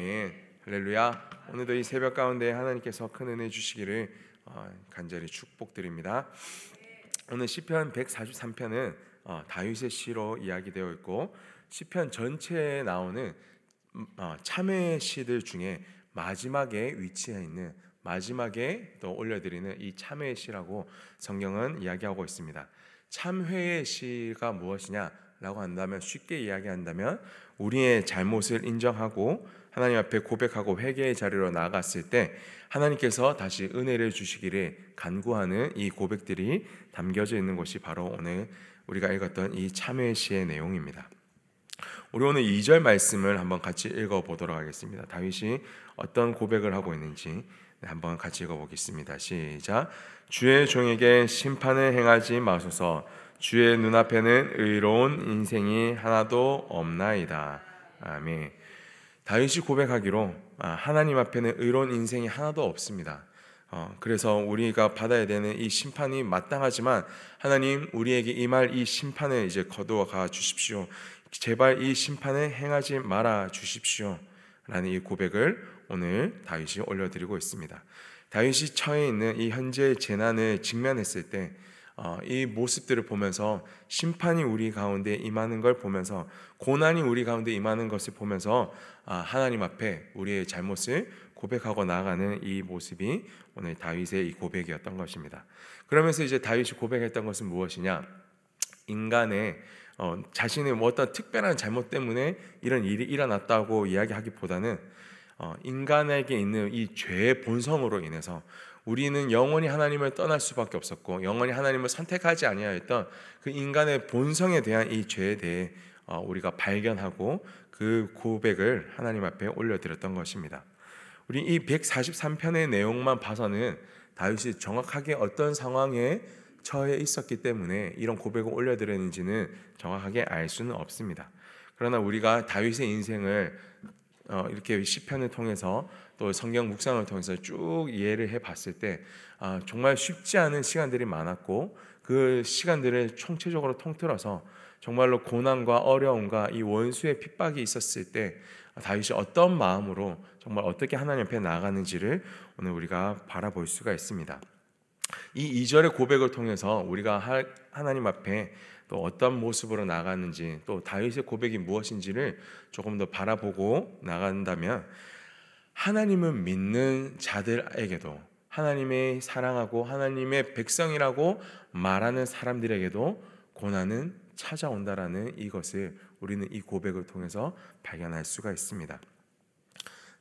아멘. 할렐루야. 오늘도 이 새벽 가운데 하나님께서 큰 은혜 주시기를 어, 간절히 축복드립니다. 오늘 시편 143편은 어, 다윗의 시로 이야기되어 있고 시편 전체에 나오는 음, 어, 참회 시들 중에 마지막에 위치해 있는 마지막에 또 올려드리는 이 참회의 시라고 성경은 이야기하고 있습니다. 참회의 시가 무엇이냐라고 한다면 쉽게 이야기한다면 우리의 잘못을 인정하고 하나님 앞에 고백하고 회개의 자리로 나아갔을 때 하나님께서 다시 은혜를 주시기를 간구하는 이 고백들이 담겨져 있는 것이 바로 오늘 우리가 읽었던 이 참회 시의 내용입니다. 우리 오늘 2절 말씀을 한번 같이 읽어 보도록 하겠습니다. 다윗이 어떤 고백을 하고 있는지 한번 같이 읽어 보겠습니다. 시작. 주의 종에게 심판을 행하지 마소서. 주의 눈앞에는 의로운 인생이 하나도 없나이다. 아멘. 다윗이 고백하기로 아, 하나님 앞에는 의로운 인생이 하나도 없습니다. 어, 그래서 우리가 받아야 되는 이 심판이 마땅하지만 하나님 우리에게 임할 이 심판을 이제 거두어 가 주십시오. 제발 이 심판을 행하지 말아 주십시오. 라는 이 고백을 오늘 다윗이 올려드리고 있습니다. 다윗이 처해 있는 이 현재의 재난을 직면했을 때, 어, 이 모습들을 보면서 심판이 우리 가운데 임하는 걸 보면서 고난이 우리 가운데 임하는 것을 보면서 아, 하나님 앞에 우리의 잘못을 고백하고 나아가는 이 모습이 오늘 다윗의 이 고백이었던 것입니다. 그러면서 이제 다윗이 고백했던 것은 무엇이냐? 인간의 어, 자신의 뭐 어떤 특별한 잘못 때문에 이런 일이 일어났다고 이야기하기보다는 어, 인간에게 있는 이 죄의 본성으로 인해서 우리는 영원히 하나님을 떠날 수밖에 없었고 영원히 하나님을 선택하지 아니하였던 그 인간의 본성에 대한 이 죄에 대해 어, 우리가 발견하고 그 고백을 하나님 앞에 올려드렸던 것입니다. 우리 이 143편의 내용만 봐서는 다윗이 정확하게 어떤 상황에 처해 있었기 때문에 이런 고백을 올려드렸는지는 정확하게 알 수는 없습니다. 그러나 우리가 다윗의 인생을 어, 이렇게 시편을 통해서 또 성경 묵상을 통해서 쭉 이해를 해봤을 때 아, 정말 쉽지 않은 시간들이 많았고 그 시간들을 총체적으로 통틀어서 정말로 고난과 어려움과 이 원수의 핍박이 있었을 때 다윗이 어떤 마음으로 정말 어떻게 하나님 앞에 나아가는지를 오늘 우리가 바라볼 수가 있습니다. 이 2절의 고백을 통해서 우리가 하나님 앞에 또 어떤 모습으로 나가는지 또 다윗의 고백이 무엇인지를 조금 더 바라보고 나간다면 하나님은 믿는 자들에게도 하나님의 사랑하고 하나님의 백성이라고 말하는 사람들에게도 고난은 찾아온다라는 이것을 우리는 이 고백을 통해서 발견할 수가 있습니다.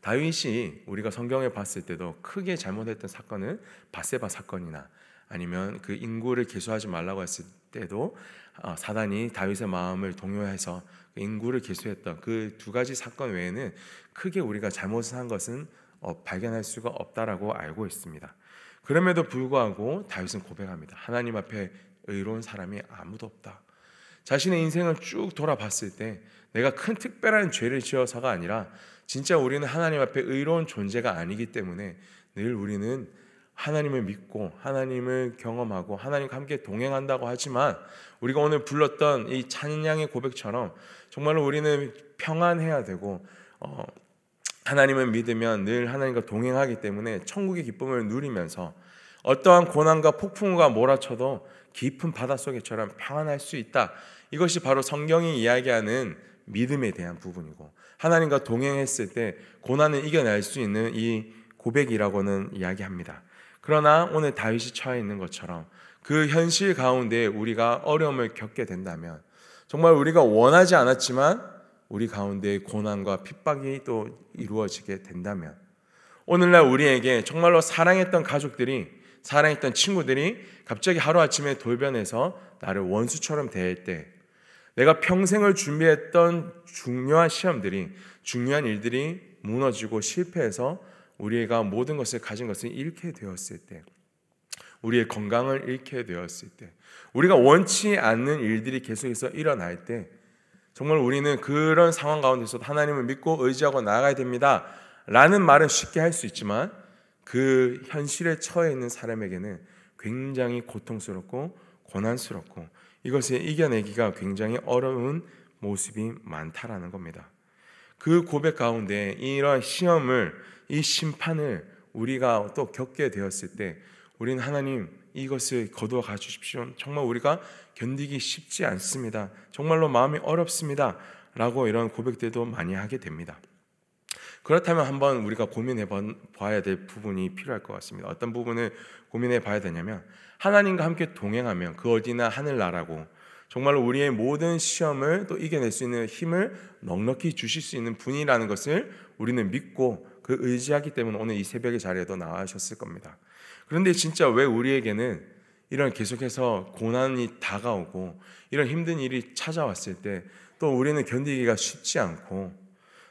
다윗이 우리가 성경에 봤을 때도 크게 잘못했던 사건은 바세바 사건이나 아니면 그 인구를 계수하지 말라고 했을 때도 어, 사단이 다윗의 마음을 동요해서 그 인구를 계수했던 그 두 가지 사건 외에는 크게 우리가 잘못을 한 것은 어, 발견할 수가 없다라고 알고 있습니다. 그럼에도 불구하고 다윗은 고백합니다. 하나님 앞에 의로운 사람이 아무도 없다. 자신의 인생을 쭉 돌아봤을 때 내가 큰 특별한 죄를 지어서가 아니라 진짜 우리는 하나님 앞에 의로운 존재가 아니기 때문에 늘 우리는 하나님을 믿고 하나님을 경험하고 하나님과 함께 동행한다고 하지만 우리가 오늘 불렀던 이 찬양의 고백처럼 정말로 우리는 평안해야 되고 어, 하나님을 믿으면 늘 하나님과 동행하기 때문에 천국의 기쁨을 누리면서 어떠한 고난과 폭풍우가 몰아쳐도 깊은 바닷속에처럼 평안할 수 있다. 이것이 바로 성경이 이야기하는 믿음에 대한 부분이고 하나님과 동행했을 때 고난을 이겨낼 수 있는 이 고백이라고는 이야기합니다. 그러나 오늘 다윗이 처해 있는 것처럼 그 현실 가운데 우리가 어려움을 겪게 된다면 정말 우리가 원하지 않았지만 우리 가운데 고난과 핍박이 또 이루어지게 된다면 오늘날 우리에게 정말로 사랑했던 가족들이 사랑했던 친구들이 갑자기 하루아침에 돌변해서 나를 원수처럼 대할 때 내가 평생을 준비했던 중요한 시험들이 중요한 일들이 무너지고 실패해서 우리가 모든 것을 가진 것을 잃게 되었을 때 우리의 건강을 잃게 되었을 때 우리가 원치 않는 일들이 계속해서 일어날 때 정말 우리는 그런 상황 가운데서 하나님을 믿고 의지하고 나아가야 됩니다. 라는 말은 쉽게 할 수 있지만 그 현실에 처해 있는 사람에게는 굉장히 고통스럽고 고난스럽고 이것을 이겨내기가 굉장히 어려운 모습이 많다라는 겁니다. 그 고백 가운데 이러한 시험을 이 심판을 우리가 또 겪게 되었을 때 우리는 하나님 이것을 거두어 가 주십시오. 정말 우리가 견디기 쉽지 않습니다. 정말로 마음이 어렵습니다. 라고 이런 고백들도 많이 하게 됩니다. 그렇다면 한번 우리가 고민해 봐야 될 부분이 필요할 것 같습니다. 어떤 부분을 고민해 봐야 되냐면 하나님과 함께 동행하면 그 어디나 하늘나라고 정말로 우리의 모든 시험을 또 이겨낼 수 있는 힘을 넉넉히 주실 수 있는 분이라는 것을 우리는 믿고 그 의지하기 때문에 오늘 이 새벽의 자리에도 나와셨을 겁니다. 그런데 진짜 왜 우리에게는 이런 계속해서 고난이 다가오고 이런 힘든 일이 찾아왔을 때 또 우리는 견디기가 쉽지 않고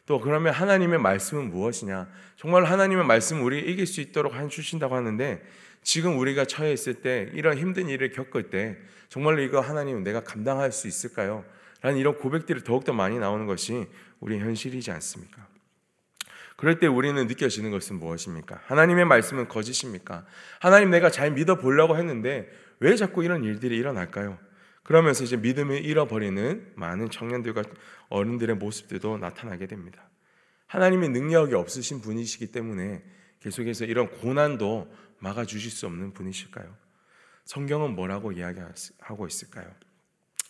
또 그러면 하나님의 말씀은 무엇이냐? 정말 하나님의 말씀 우리 이길 수 있도록 해 주신다고 하는데 지금 우리가 처해 있을 때 이런 힘든 일을 겪을 때 정말로 이거 하나님 내가 감당할 수 있을까요? 라는 이런 고백들이 더욱더 많이 나오는 것이 우리 현실이지 않습니까? 그럴 때 우리는 느껴지는 것은 무엇입니까? 하나님의 말씀은 거짓입니까? 하나님 내가 잘 믿어 보려고 했는데 왜 자꾸 이런 일들이 일어날까요? 그러면서 이제 믿음을 잃어버리는 많은 청년들과 어른들의 모습들도 나타나게 됩니다. 하나님의 능력이 없으신 분이시기 때문에 계속해서 이런 고난도 막아 주실 수 없는 분이실까요? 성경은 뭐라고 이야기하고 있을까요?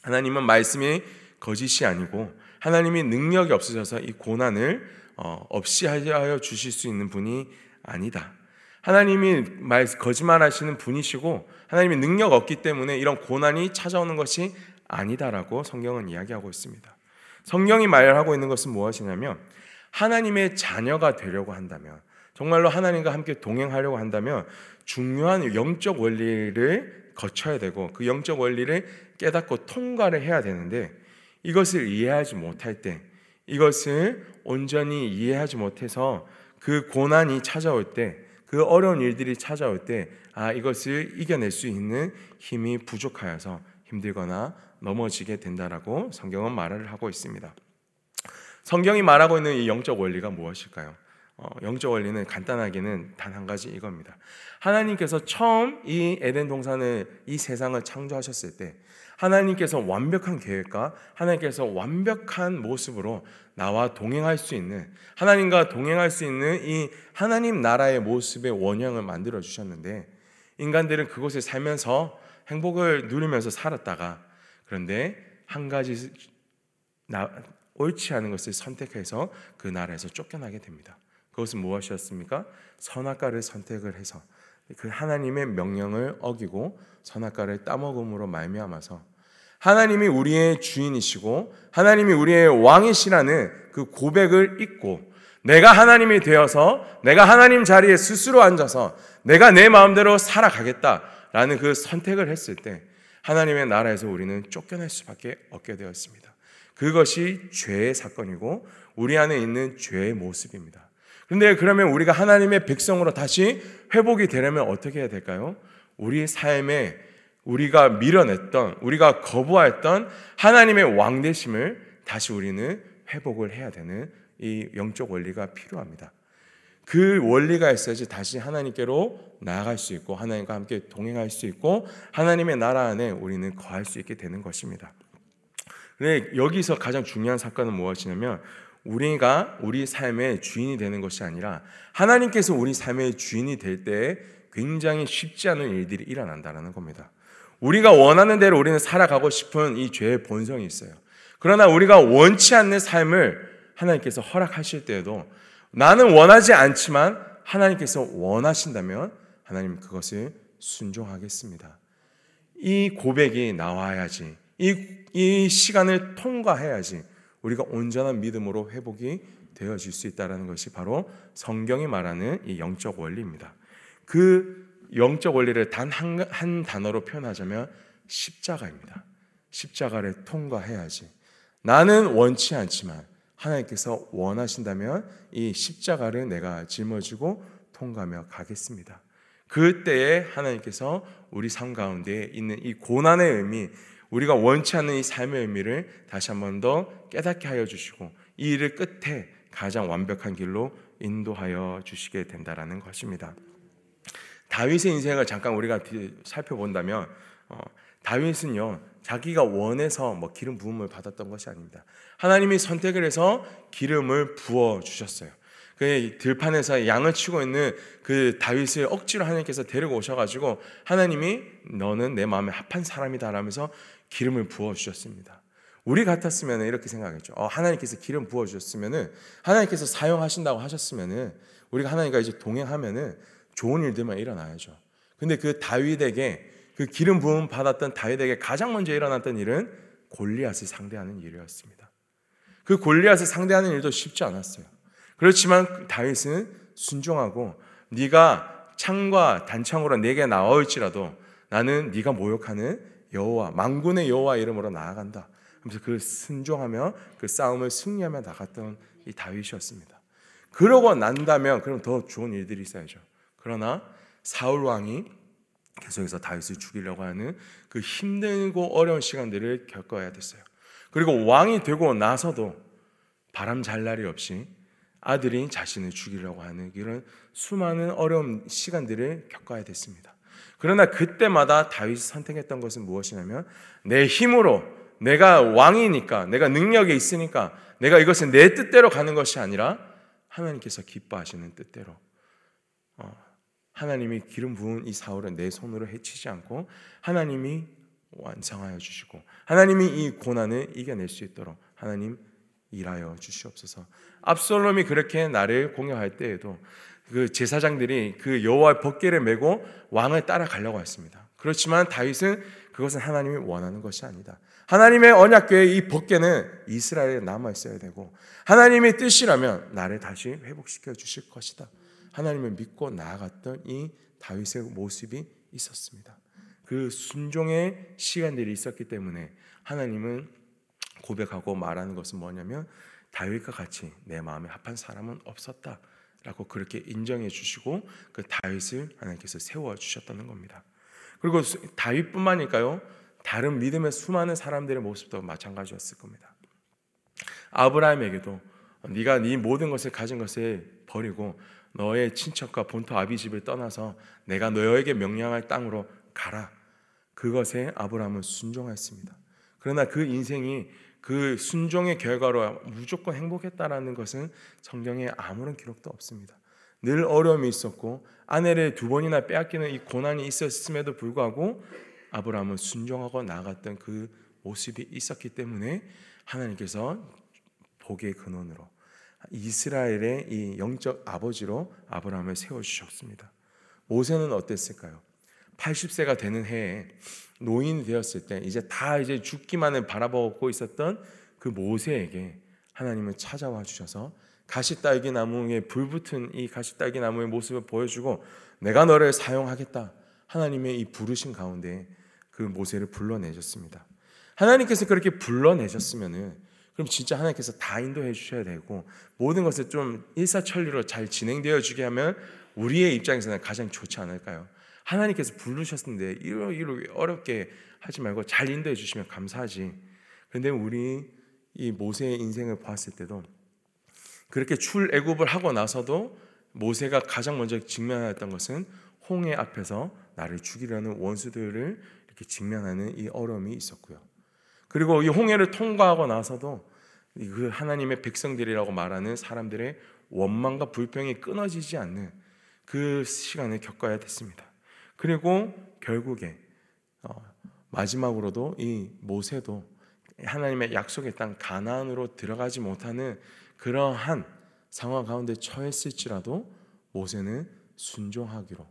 하나님은 말씀이 거짓이 아니고 하나님이 능력이 없으셔서 이 고난을 어, 없이 하여 주실 수 있는 분이 아니다. 하나님이 말 거짓말하시는 분이시고 하나님이 능력 없기 때문에 이런 고난이 찾아오는 것이 아니다라고 성경은 이야기하고 있습니다. 성경이 말하고 있는 것은 무엇이냐면 하나님의 자녀가 되려고 한다면 정말로 하나님과 함께 동행하려고 한다면 중요한 영적 원리를 거쳐야 되고 그 영적 원리를 깨닫고 통과를 해야 되는데 이것을 이해하지 못할 때 이것을 온전히 이해하지 못해서 그 고난이 찾아올 때 그 어려운 일들이 찾아올 때 아, 이것을 이겨낼 수 있는 힘이 부족하여서 힘들거나 넘어지게 된다라고 성경은 말을 하고 있습니다. 성경이 말하고 있는 이 영적 원리가 무엇일까요? 어, 영적 원리는 간단하게는 단 한 가지 이겁니다. 하나님께서 처음 이 에덴 동산을 이 세상을 창조하셨을 때 하나님께서 완벽한 계획과 하나님께서 완벽한 모습으로 나와 동행할 수 있는 하나님과 동행할 수 있는 이 하나님 나라의 모습의 원형을 만들어 주셨는데 인간들은 그곳에 살면서 행복을 누리면서 살았다가 그런데 한 가지 나, 옳지 않은 것을 선택해서 그 나라에서 쫓겨나게 됩니다. 그것은 무엇이었습니까? 선악과를 선택을 해서 그 하나님의 명령을 어기고 선악과를 따먹음으로 말미암아서 하나님이 우리의 주인이시고 하나님이 우리의 왕이시라는 그 고백을 잊고 내가 하나님이 되어서 내가 하나님 자리에 스스로 앉아서 내가 내 마음대로 살아가겠다라는 그 선택을 했을 때 하나님의 나라에서 우리는 쫓겨날 수밖에 없게 되었습니다. 그것이 죄의 사건이고 우리 안에 있는 죄의 모습입니다. 그런데 그러면 우리가 하나님의 백성으로 다시 회복이 되려면 어떻게 해야 될까요? 우리 삶에 우리가 밀어냈던, 우리가 거부했던 하나님의 왕대심을 다시 우리는 회복을 해야 되는 이 영적 원리가 필요합니다. 그 원리가 있어야지 다시 하나님께로 나아갈 수 있고 하나님과 함께 동행할 수 있고 하나님의 나라 안에 우리는 거할 수 있게 되는 것입니다. 근데 여기서 가장 중요한 사건은 무엇이냐면 우리가 우리 삶의 주인이 되는 것이 아니라 하나님께서 우리 삶의 주인이 될 때 굉장히 쉽지 않은 일들이 일어난다는 겁니다. 우리가 원하는 대로 우리는 살아가고 싶은 이 죄의 본성이 있어요. 그러나 우리가 원치 않는 삶을 하나님께서 허락하실 때에도 나는 원하지 않지만 하나님께서 원하신다면 하나님 그것을 순종하겠습니다. 이 고백이 나와야지. 이, 이 시간을 통과해야지. 우리가 온전한 믿음으로 회복이 되어질 수 있다는 것이 바로 성경이 말하는 이 영적 원리입니다. 그 영적 원리를 단한 단어로 표현하자면 십자가입니다. 십자가를 통과해야지. 나는 원치 않지만 하나님께서 원하신다면 이 십자가를 내가 짊어지고 통과하며 가겠습니다. 그때에 하나님께서 우리 삶 가운데 있는 이 고난의 의미, 우리가 원치 않는 이 삶의 의미를 다시 한 번 더 깨닫게 하여 주시고 이 일을 끝에 가장 완벽한 길로 인도하여 주시게 된다라는 것입니다. 다윗의 인생을 잠깐 우리가 살펴본다면 어, 다윗은요 자기가 원해서 뭐 기름 부음을 받았던 것이 아닙니다. 하나님이 선택을 해서 기름을 부어 주셨어요. 그 들판에서 양을 치고 있는 그 다윗을 억지로 하나님께서 데리고 오셔가지고 하나님이 너는 내 마음에 합한 사람이다라면서 기름을 부어 주셨습니다. 우리 같았으면 이렇게 생각했죠. 어, 하나님께서 기름 부어 주셨으면은 하나님께서 사용하신다고 하셨으면은 우리가 하나님과 이제 동행하면은 좋은 일들만 일어나야죠. 근데 그 다윗에게 그 기름 부음 받았던 다윗에게 가장 먼저 일어났던 일은 골리앗을 상대하는 일이었습니다. 그 골리앗을 상대하는 일도 쉽지 않았어요. 그렇지만 다윗은 순종하고 네가 창과 단창으로 내게 나올지라도 나는 네가 모욕하는 여호와 망군의 여호와 이름으로 나아간다. 그래서 그 순종하며 그 싸움을 승리하며 나갔던 이 다윗이었습니다. 그러고 난다면 그럼 더 좋은 일들이 있어야죠. 그러나 사울 왕이 계속해서 다윗을 죽이려고 하는 그 힘들고 어려운 시간들을 겪어야 됐어요. 그리고 왕이 되고 나서도 바람 잘 날이 없이 아들이 자신을 죽이려고 하는 이런 수많은 어려운 시간들을 겪어야 됐습니다. 그러나 그때마다 다윗이 선택했던 것은 무엇이냐면 내 힘으로 내가 왕이니까 내가 능력이 있으니까 내가 이것은 내 뜻대로 가는 것이 아니라 하나님께서 기뻐하시는 뜻대로 어, 하나님이 기름 부은 이 사울을 내 손으로 해치지 않고 하나님이 완성하여 주시고 하나님이 이 고난을 이겨낼 수 있도록 하나님 일하여 주시옵소서. 압살롬이 그렇게 나를 공격할 때에도 그 제사장들이 그 여호와의 법궤를 메고 왕을 따라가려고 했습니다. 그렇지만 다윗은 그것은 하나님이 원하는 것이 아니다. 하나님의 언약궤의 이 법궤는 이스라엘에 남아 있어야 되고 하나님의 뜻이라면 나를 다시 회복시켜 주실 것이다. 하나님을 믿고 나아갔던 이 다윗의 모습이 있었습니다. 그 순종의 시간들이 있었기 때문에 하나님은 고백하고 말하는 것은 뭐냐면 다윗과 같이 내 마음에 합한 사람은 없었다 라고 그렇게 인정해 주시고 그 다윗을 하나님께서 세워 주셨다는 겁니다. 그리고 다윗뿐만일까요? 다른 믿음의 수많은 사람들의 모습도 마찬가지였을 겁니다. 아브라함에게도 네가 네 모든 것을 가진 것을 버리고 너의 친척과 본토 아비 집을 떠나서 내가 너에게 명령할 땅으로 가라. 그것에 아브라함은 순종했습니다. 그러나 그 인생이 그 순종의 결과로 무조건 행복했다라는 것은 성경에 아무런 기록도 없습니다. 늘 어려움이 있었고 아내를 두 번이나 빼앗기는 이 고난이 있었음에도 불구하고 아브라함은 순종하고 나갔던 그 모습이 있었기 때문에 하나님께서 복의 근원으로 이스라엘의 이 영적 아버지로 아브라함을 세워 주셨습니다. 모세는 어땠을까요? 80세가 되는 해에 노인이 되었을 때 이제 다 이제 죽기만을 바라보고 있었던 그 모세에게 하나님은 찾아와 주셔서 가시딸기 나무에 불붙은 이 가시딸기 나무의 모습을 보여주고 내가 너를 사용하겠다. 하나님의 이 부르신 가운데 그 모세를 불러내셨습니다. 하나님께서 그렇게 불러내셨으면은 그럼 진짜 하나님께서 다 인도해 주셔야 되고 모든 것을 좀 일사천리로 잘 진행되어 주게 하면 우리의 입장에서는 가장 좋지 않을까요? 하나님께서 부르셨는데 이러 이러 어렵게 하지 말고 잘 인도해 주시면 감사하지. 그런데 우리 이 모세의 인생을 봤을 때도 그렇게 출애굽을 하고 나서도 모세가 가장 먼저 직면했던 것은 홍해 앞에서 나를 죽이려는 원수들을 이렇게 직면하는 이 어려움이 있었고요. 그리고 이 홍해를 통과하고 나서도 그 하나님의 백성들이라고 말하는 사람들의 원망과 불평이 끊어지지 않는 그 시간을 겪어야 됐습니다. 그리고 결국에 어, 마지막으로도 이 모세도 하나님의 약속의 땅 가나안으로 들어가지 못하는 그러한 상황 가운데 처했을지라도 모세는 순종하기로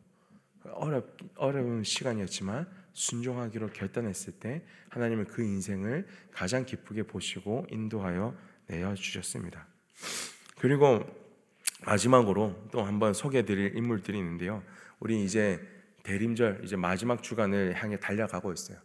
어렵 어려운 시간이었지만 순종하기로 결단했을 때 하나님은 그 인생을 가장 기쁘게 보시고 인도하여 내어 주셨습니다. 그리고 마지막으로 또 한번 소개드릴 인물들이 있는데요. 우리 이제 대림절 이제 마지막 주간을 향해 달려가고 있어요.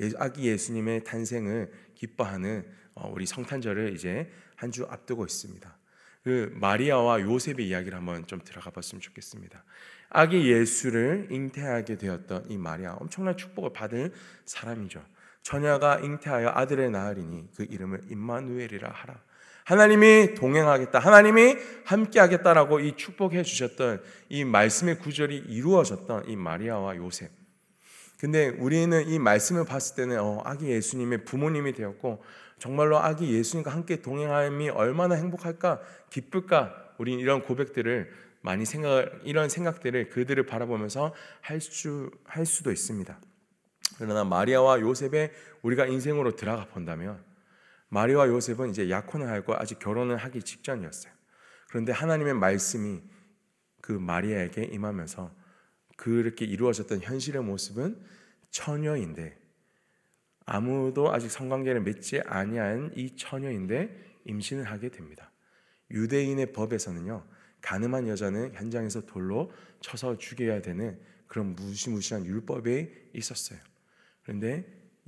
예, 아기 예수님의 탄생을 기뻐하는 어, 우리 성탄절을 이제 한 주 앞두고 있습니다. 그 마리아와 요셉의 이야기를 한번 좀 들어가 봤으면 좋겠습니다. 아기 예수를 잉태하게 되었던 이 마리아 엄청난 축복을 받은 사람이죠. 처녀가 잉태하여 아들을 낳으리니 그 이름을 임마누엘이라 하라. 하나님이 동행하겠다. 하나님이 함께하겠다라고 이 축복해 주셨던 이 말씀의 구절이 이루어졌던 이 마리아와 요셉. 근데 우리는 이 말씀을 봤을 때는 어, 아기 예수님의 부모님이 되었고 정말로 아기 예수님과 함께 동행함이 얼마나 행복할까 기쁠까 우리 이런 고백들을 많이 생각 이런 생각들을 그들을 바라보면서 할수할 수도 있습니다. 그러나 마리아와 요셉의 우리가 인생으로 들어가 본다면 마리아와 요셉은 이제 약혼을 하고 아직 결혼을 하기 직전이었어요. 그런데 하나님의 말씀이 그 마리아에게 임하면서 그렇게 이루어졌던 현실의 모습은 처녀인데 아무도 아직 성관계를 맺지 아니한 이 처녀인데 임신을 하게 됩니다. 유대인의 법에서는요 가늠한 여자는 현장에서 돌로 쳐서 죽여야 되는 그런 무시무시한 율법이 있었어요. 그런데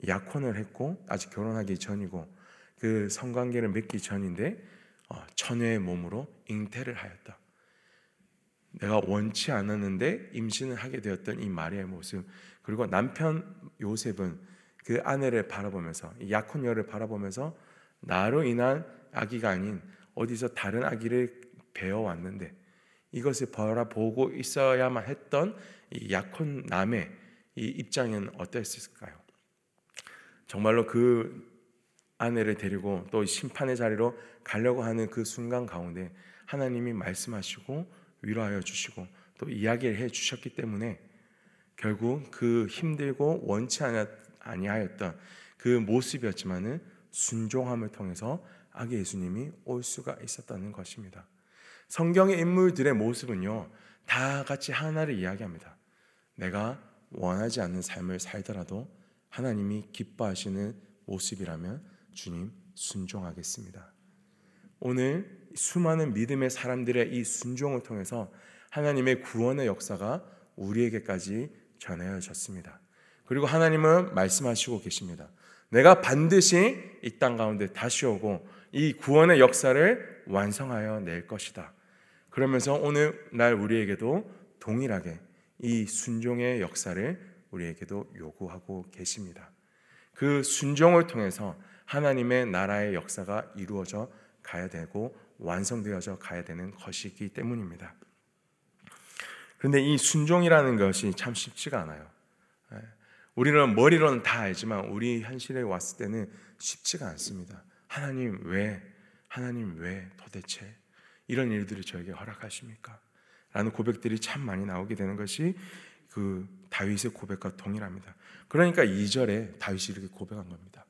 약혼을 했고 아직 결혼하기 전이고 그 성관계를 맺기 전인데 어, 처녀의 몸으로 잉태를 하였다. 내가 원치 않았는데 임신을 하게 되었던 이 마리아의 모습 그리고 남편 요셉은 그 아내를 바라보면서 약혼녀를 바라보면서 나로 인한 아기가 아닌 어디서 다른 아기를 배워왔는데 이것을 바라보고 있어야만 했던 이 약혼 남의 이 입장은 어땠을까요? 정말로 그 아내를 데리고 또 심판의 자리로 가려고 하는 그 순간 가운데 하나님이 말씀하시고 위로하여 주시고 또 이야기를 해 주셨기 때문에 결국 그 힘들고 원치 아니하였던 그 모습이었지만은 순종함을 통해서 아기 예수님이 올 수가 있었다는 것입니다. 성경의 인물들의 모습은요, 다 같이 하나를 이야기합니다. 내가 원하지 않는 삶을 살더라도 하나님이 기뻐하시는 모습이라면 주님 순종하겠습니다. 오늘 수많은 믿음의 사람들의 이 순종을 통해서 하나님의 구원의 역사가 우리에게까지 전해졌습니다. 그리고 하나님은 말씀하시고 계십니다. 내가 반드시 이 땅 가운데 다시 오고 이 구원의 역사를 완성하여 낼 것이다. 그러면서 오늘 날 우리에게도 동일하게 이 순종의 역사를 우리에게도 요구하고 계십니다. 그 순종을 통해서 하나님의 나라의 역사가 이루어져 가야 되고 완성되어져 가야 되는 것이기 때문입니다. 그런데 이 순종이라는 것이 참 쉽지가 않아요. 예. 우리는 머리로는 다 알지만 우리 현실에 왔을 때는 쉽지가 않습니다. 하나님 왜? 하나님 왜 도대체 이런 일들을 저에게 허락하십니까? 라는 고백들이 참 많이 나오게 되는 것이 그 다윗의 고백과 동일합니다. 그러니까 2절에 다윗이 이렇게 고백한 겁니다.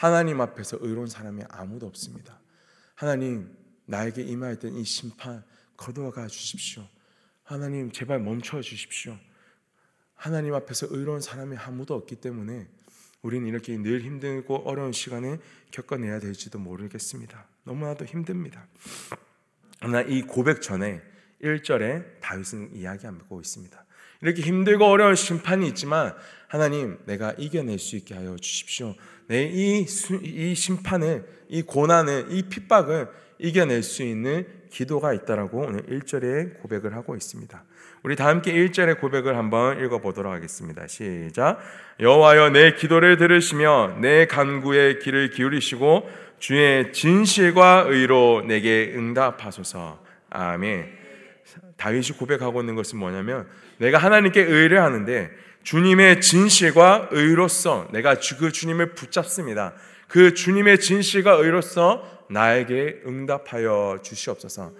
하나님 앞에서 의로운 사람이 아무도 없습니다. 하나님 나에게 임하였던 이 심판 거두어가 주십시오. 하나님 제발 멈춰 주십시오. 하나님 앞에서 의로운 사람이 아무도 없기 때문에 우리는 이렇게 늘 힘들고 어려운 시간을 겪어내야 될지도 모르겠습니다. 너무나도 힘듭니다. 그러나 이 고백 전에 1절에 다윗은 이야기하고 있습니다. 이렇게 힘들고 어려운 심판이 있지만 하나님 내가 이겨낼 수 있게 하여 주십시오. 내이 이 심판을 이 고난을 이 핍박을 이겨낼 수 있는 기도가 있다라고 오늘 1절에 고백을 하고 있습니다. 우리 다 함께 1절의 고백을 한번 읽어 보도록 하겠습니다. 시작. 여호와여 내 기도를 들으시며 내 간구의 귀를 기울이시고 주의 진실과 의로 내게 응답하소서. 아멘. 다윗이 고백하고 있는 것은 뭐냐면 내가 하나님께 의를 하는데 주님의 진실과 의로서 내가 그 주님을 붙잡습니다. 그 주님의 진실과 의로서 나에게 응답하여 주시옵소서.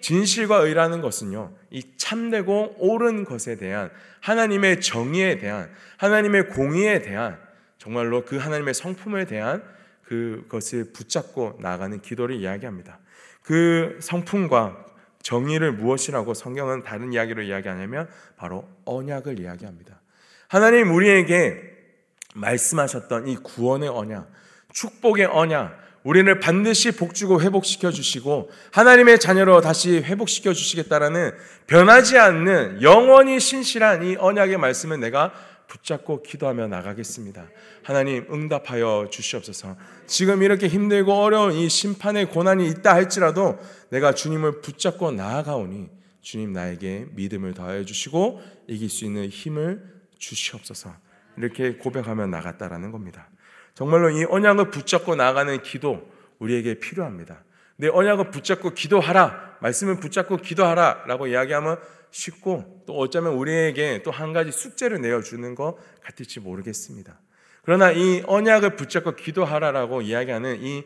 진실과 의라는 것은요, 이 참되고 옳은 것에 대한 하나님의 정의에 대한 하나님의 공의에 대한 정말로 그 하나님의 성품에 대한 그것을 붙잡고 나가는 기도를 이야기합니다. 그 성품과 정의를 무엇이라고 성경은 다른 이야기로 이야기하냐면 바로 언약을 이야기합니다. 하나님 우리에게 말씀하셨던 이 구원의 언약, 축복의 언약, 우리를 반드시 복주고 회복시켜 주시고 하나님의 자녀로 다시 회복시켜 주시겠다라는 변하지 않는 영원히 신실한 이 언약의 말씀을 내가 붙잡고 기도하며 나가겠습니다. 하나님 응답하여 주시옵소서. 지금 이렇게 힘들고 어려운 이 심판의 고난이 있다 할지라도 내가 주님을 붙잡고 나아가오니 주님 나에게 믿음을 더하여 주시고 이길 수 있는 힘을 주시옵소서. 이렇게 고백하며 나갔다라는 겁니다. 정말로 이 언약을 붙잡고 나가는 기도 우리에게 필요합니다. 내 언약을 붙잡고 기도하라 말씀을 붙잡고 기도하라라고 이야기하면 쉽고 또 어쩌면 우리에게 또 한 가지 숙제를 내어주는 것 같을지 모르겠습니다. 그러나 이 언약을 붙잡고 기도하라라고 이야기하는 이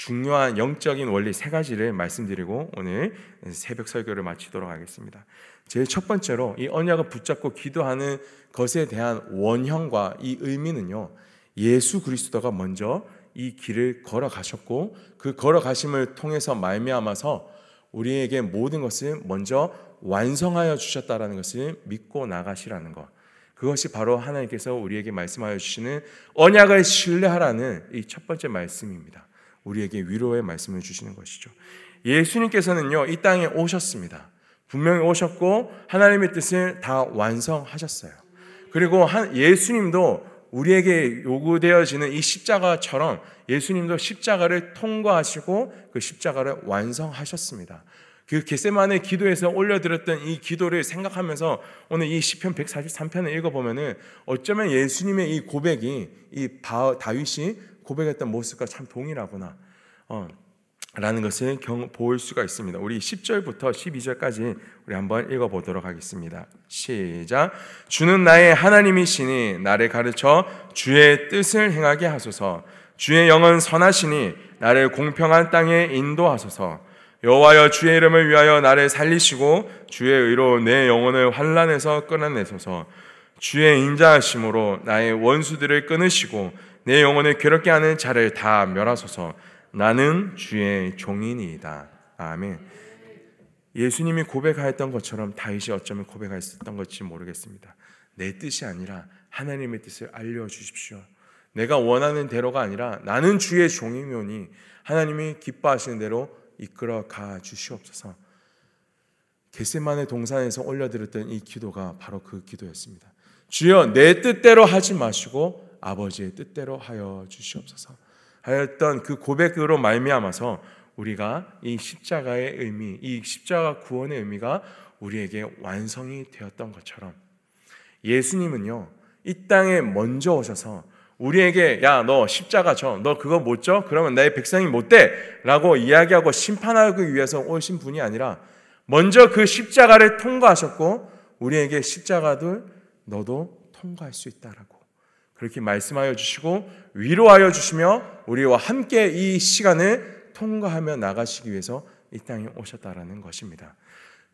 중요한 영적인 원리 세 가지를 말씀드리고 오늘 새벽 설교를 마치도록 하겠습니다. 제일 첫 번째로 이 언약을 붙잡고 기도하는 것에 대한 원형과 이 의미는요. 예수 그리스도가 먼저 이 길을 걸어가셨고 그 걸어가심을 통해서 말미암아서 우리에게 모든 것을 먼저 완성하여 주셨다라는 것을 믿고 나가시라는 것. 그것이 바로 하나님께서 우리에게 말씀하여 주시는 언약을 신뢰하라는 이 첫 번째 말씀입니다. 우리에게 위로의 말씀을 주시는 것이죠. 예수님께서는요, 이 땅에 오셨습니다. 분명히 오셨고, 하나님의 뜻을 다 완성하셨어요. 그리고 예수님도 우리에게 요구되어지는 이 십자가처럼 예수님도 십자가를 통과하시고 그 십자가를 완성하셨습니다. 그 겟세만의 기도에서 올려드렸던 이 기도를 생각하면서 오늘 이 시편 143편을 읽어보면은 어쩌면 예수님의 이 고백이 이 다윗이 고백했던 모습과 참 동일하구나. 어, 라는 것을 경, 볼 수가 있습니다. 우리 10절부터 12절까지 우리 한번 읽어 보도록 하겠습니다. 시작. 주는 나의 하나님이시니 나를 가르쳐 주의 뜻을 행하게 하소서. 주의 영은 선하시니 나를 공평한 땅에 인도하소서. 여호와여 주의 이름을 위하여 나를 살리시고 주의 의로 내 영혼을 환란에서 끊어내소서. 주의 인자하심으로 나의 원수들을 끊으시고 내 영혼을 괴롭게 하는 자를 다 멸하소서. 나는 주의 종이니이다. 아멘. 예수님이 고백하였던 것처럼 다윗이 어쩌면 고백하였던 것지 모르겠습니다. 내 뜻이 아니라 하나님의 뜻을 알려 주십시오. 내가 원하는 대로가 아니라 나는 주의 종이면이 하나님이 기뻐하시는 대로 이끌어 가 주시옵소서. 겟세만의 동산에서 올려드렸던 이 기도가 바로 그 기도였습니다. 주여 내 뜻대로 하지 마시고 아버지의 뜻대로 하여 주시옵소서. 하였던 그 고백으로 말미암아서 우리가 이 십자가의 의미, 이 십자가 구원의 의미가 우리에게 완성이 되었던 것처럼 예수님은요 이 땅에 먼저 오셔서 우리에게 야 너 십자가 져너 그거 못 져? 그러면 내 백성이 못 돼라고 이야기하고 심판하기 위해서 오신 분이 아니라 먼저 그 십자가를 통과하셨고 우리에게 십자가들 너도 통과할 수 있다라고 그렇게 말씀하여 주시고 위로하여 주시며 우리와 함께 이 시간을 통과하며 나가시기 위해서 이 땅에 오셨다라는 것입니다.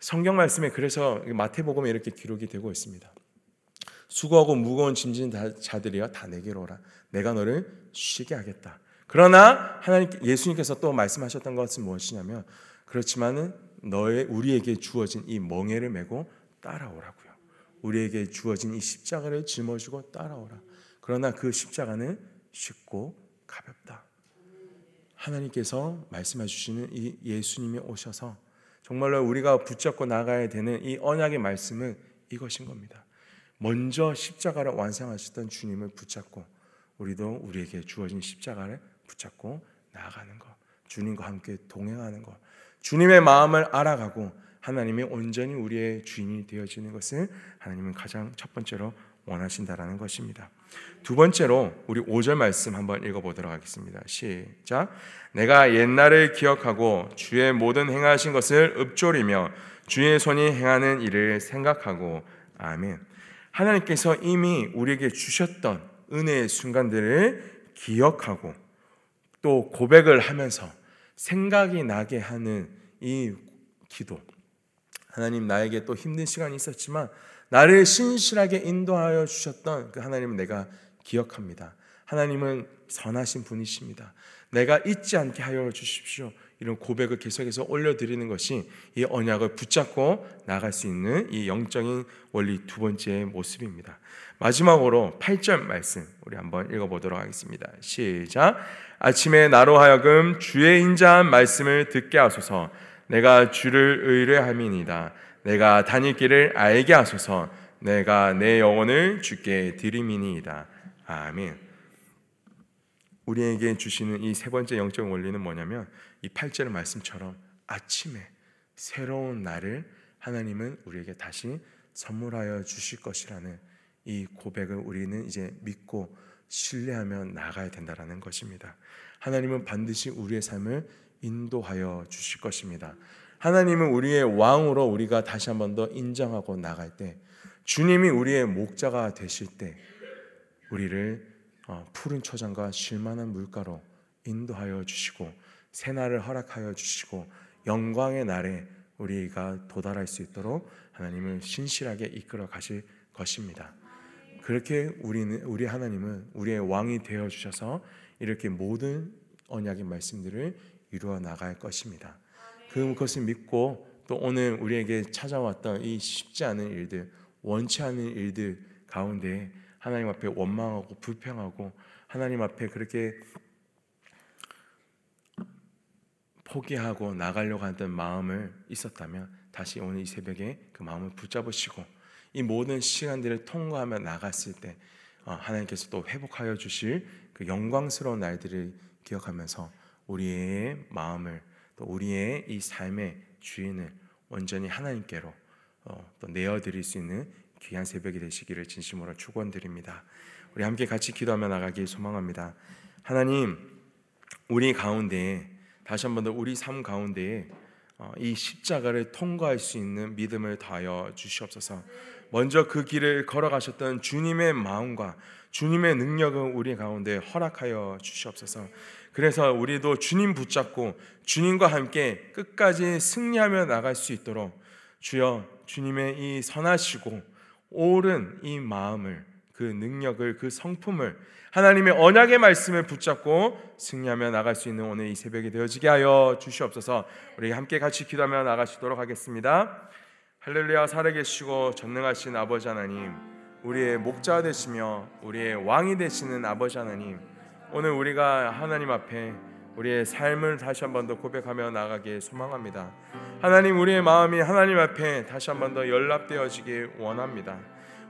성경 말씀에 그래서 마태복음에 이렇게 기록이 되고 있습니다. 수고하고 무거운 짐진 자들이여 다 내게로 오라. 내가 너를 쉬게 하겠다. 그러나 하나님 예수님께서 또 말씀하셨던 것은 무엇이냐면 그렇지만은 너의 우리에게 주어진 이 멍에를 메고 따라오라고요. 우리에게 주어진 이 십자가를 짊어지고 따라오라. 그러나 그 십자가는 쉽고 가볍다. 하나님께서 말씀해 주시는 이 예수님이 오셔서 정말로 우리가 붙잡고 나가야 되는 이 언약의 말씀은 이것인 겁니다. 먼저 십자가를 완성하셨던 주님을 붙잡고 우리도 우리에게 주어진 십자가를 붙잡고 나아가는 것. 주님과 함께 동행하는 것. 주님의 마음을 알아가고 하나님이 온전히 우리의 주인이 되어지는 것을 하나님은 가장 첫 번째로 원하신다라는 것입니다. 두 번째로 우리 5절 말씀 한번 읽어보도록 하겠습니다. 시작. 내가 옛날을 기억하고 주의 모든 행하신 것을 읊조리며 주의 손이 행하는 일을 생각하고 아멘. 하나님께서 이미 우리에게 주셨던 은혜의 순간들을 기억하고 또 고백을 하면서 생각이 나게 하는 이 기도. 하나님 나에게 또 힘든 시간이 있었지만 나를 신실하게 인도하여 주셨던 그 하나님은 내가 기억합니다. 하나님은 선하신 분이십니다. 내가 잊지 않게 하여 주십시오. 이런 고백을 계속해서 올려드리는 것이 이 언약을 붙잡고 나갈 수 있는 이 영적인 원리 두 번째 모습입니다. 마지막으로 8절 말씀 우리 한번 읽어보도록 하겠습니다. 시작. 아침에 나로 하여금 주의 인자한 말씀을 듣게 하소서. 내가 주를 의뢰함이니다. 내가 다닐 길을 알게 하소서. 내가 내 영혼을 주께 드림이니이다. 아멘. 우리에게 주시는 이 세 번째 영적 원리는 뭐냐면 이 8절 말씀처럼 아침에 새로운 날을 하나님은 우리에게 다시 선물하여 주실 것이라는 이 고백을 우리는 이제 믿고 신뢰하며 나가야 된다라는 것입니다. 하나님은 반드시 우리의 삶을 인도하여 주실 것입니다. 하나님은 우리의 왕으로 우리가 다시 한 번 더 인정하고 나갈 때 주님이 우리의 목자가 되실 때 우리를 어, 푸른 초장과 쉴만한 물가로 인도하여 주시고 새날을 허락하여 주시고 영광의 날에 우리가 도달할 수 있도록 하나님을 신실하게 이끌어 가실 것입니다. 그렇게 우리는 우리 하나님은 우리의 왕이 되어 주셔서 이렇게 모든 언약의 말씀들을 이루어 나갈 것입니다. 그것을 믿고 또 오늘 우리에게 찾아왔던 이 쉽지 않은 일들, 원치 않은 일들 가운데 하나님 앞에 원망하고 불평하고 하나님 앞에 그렇게 포기하고 나가려고 하던 마음을 있었다면 다시 오늘 이 새벽에 그 마음을 붙잡으시고 이 모든 시간들을 통과하며 나갔을 때 어, 하나님께서 또 회복하여 주실 그 영광스러운 날들을 기억하면서 우리의 마음을 또 우리의 이 삶의 주인을 온전히 하나님께로 어, 또 내어드릴 수 있는 귀한 새벽이 되시기를 진심으로 축원드립니다. 우리 함께 같이 기도하며 나가길 소망합니다. 하나님, 우리 가운데 다시 한 번 더 우리 삶 가운데 어, 이 십자가를 통과할 수 있는 믿음을 다하여 주시옵소서. 먼저 그 길을 걸어가셨던 주님의 마음과 주님의 능력을 우리 가운데 허락하여 주시옵소서. 그래서 우리도 주님 붙잡고 주님과 함께 끝까지 승리하며 나갈 수 있도록 주여 주님의 이 선하시고 옳은 이 마음을 그 능력을 그 성품을 하나님의 언약의 말씀을 붙잡고 승리하며 나갈 수 있는 오늘 이 새벽이 되어지게 하여 주시옵소서. 우리 함께 같이 기도하며 나가시도록 하겠습니다. 할렐루야 살아계시고 전능하신 아버지 하나님, 우리의 목자 되시며 우리의 왕이 되시는 아버지 하나님, 오늘 우리가 하나님 앞에 우리의 삶을 다시 한 번 더 고백하며 나가길 소망합니다. 하나님 우리의 마음이 하나님 앞에 다시 한 번 더 연락되어지길 원합니다.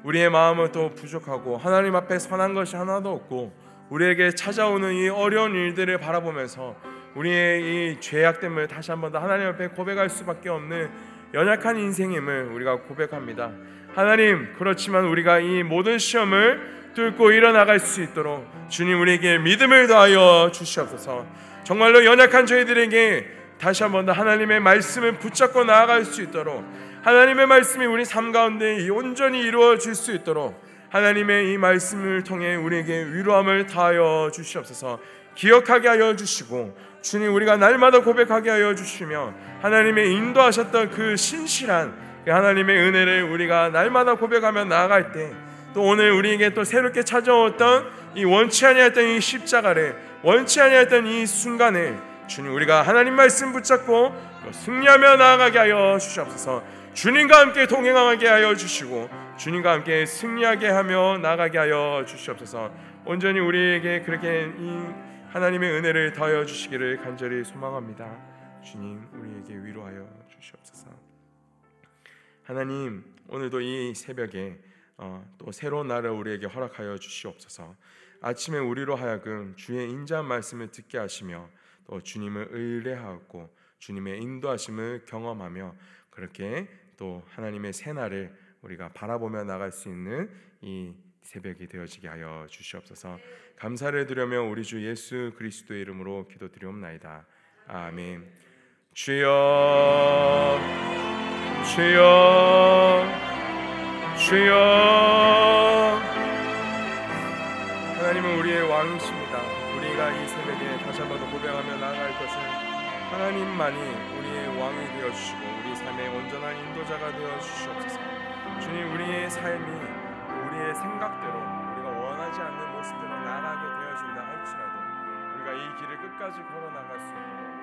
우리의 마음은 또 부족하고 하나님 앞에 선한 것이 하나도 없고 우리에게 찾아오는 이 어려운 일들을 바라보면서 우리의 이 죄악됨을 다시 한 번 더 하나님 앞에 고백할 수밖에 없는 연약한 인생임을 우리가 고백합니다. 하나님 그렇지만 우리가 이 모든 시험을 뚫고 일어나갈 수 있도록 주님 우리에게 믿음을 더하여 주시옵소서. 정말로 연약한 저희들에게 다시 한번 더 하나님의 말씀을 붙잡고 나아갈 수 있도록 하나님의 말씀이 우리 삶 가운데 온전히 이루어질 수 있도록 하나님의 이 말씀을 통해 우리에게 위로함을 다하여 주시옵소서 기억하게 하여 주시고 주님 우리가 날마다 고백하게 하여 주시며 하나님의 인도하셨던 그 신실한 그 하나님의 은혜를 우리가 날마다 고백하며 나아갈 때 또 오늘 우리에게 또 새롭게 찾아왔던 이 원치 아니했던 이 십자가를 원치 아니했던 이 순간에 주님 우리가 하나님 말씀 붙잡고 승리하며 나아가게 하여 주시옵소서. 주님과 함께 동행하게 하여 주시고 주님과 함께 승리하게 하며 나가게 하여 주시옵소서. 온전히 우리에게 그렇게 이 하나님의 은혜를 더하여 주시기를 간절히 소망합니다. 주님 우리에게 위로하여 주시옵소서. 하나님 오늘도 이 새벽에 어, 또 새로운 날을 우리에게 허락하여 주시옵소서. 아침에 우리로 하여금 주의 인자한 말씀을 듣게 하시며 또 주님을 의뢰하고 주님의 인도하심을 경험하며 그렇게 또 하나님의 새 날을 우리가 바라보며 나갈 수 있는 이 새벽이 되어지게 하여 주시옵소서. 감사를 드려며 우리 주 예수 그리스도의 이름으로 기도드리옵나이다. 아멘. 주여 주여 주여 하나님은 우리의 왕이십니다. 우리가 이 새벽에 다시 한번 더 고백하며 나아갈 것은 하나님만이 우리의 왕이 되어 주시고 우리 삶의 온전한 인도자가 되어 주시옵소서. 주님 우리의 삶이 우리의 생각대로 우리가 원하지 않는 모습대로 나아가게 되어진다 할지라도 우리가 이 길을 끝까지 걸어 나갈 수 있도록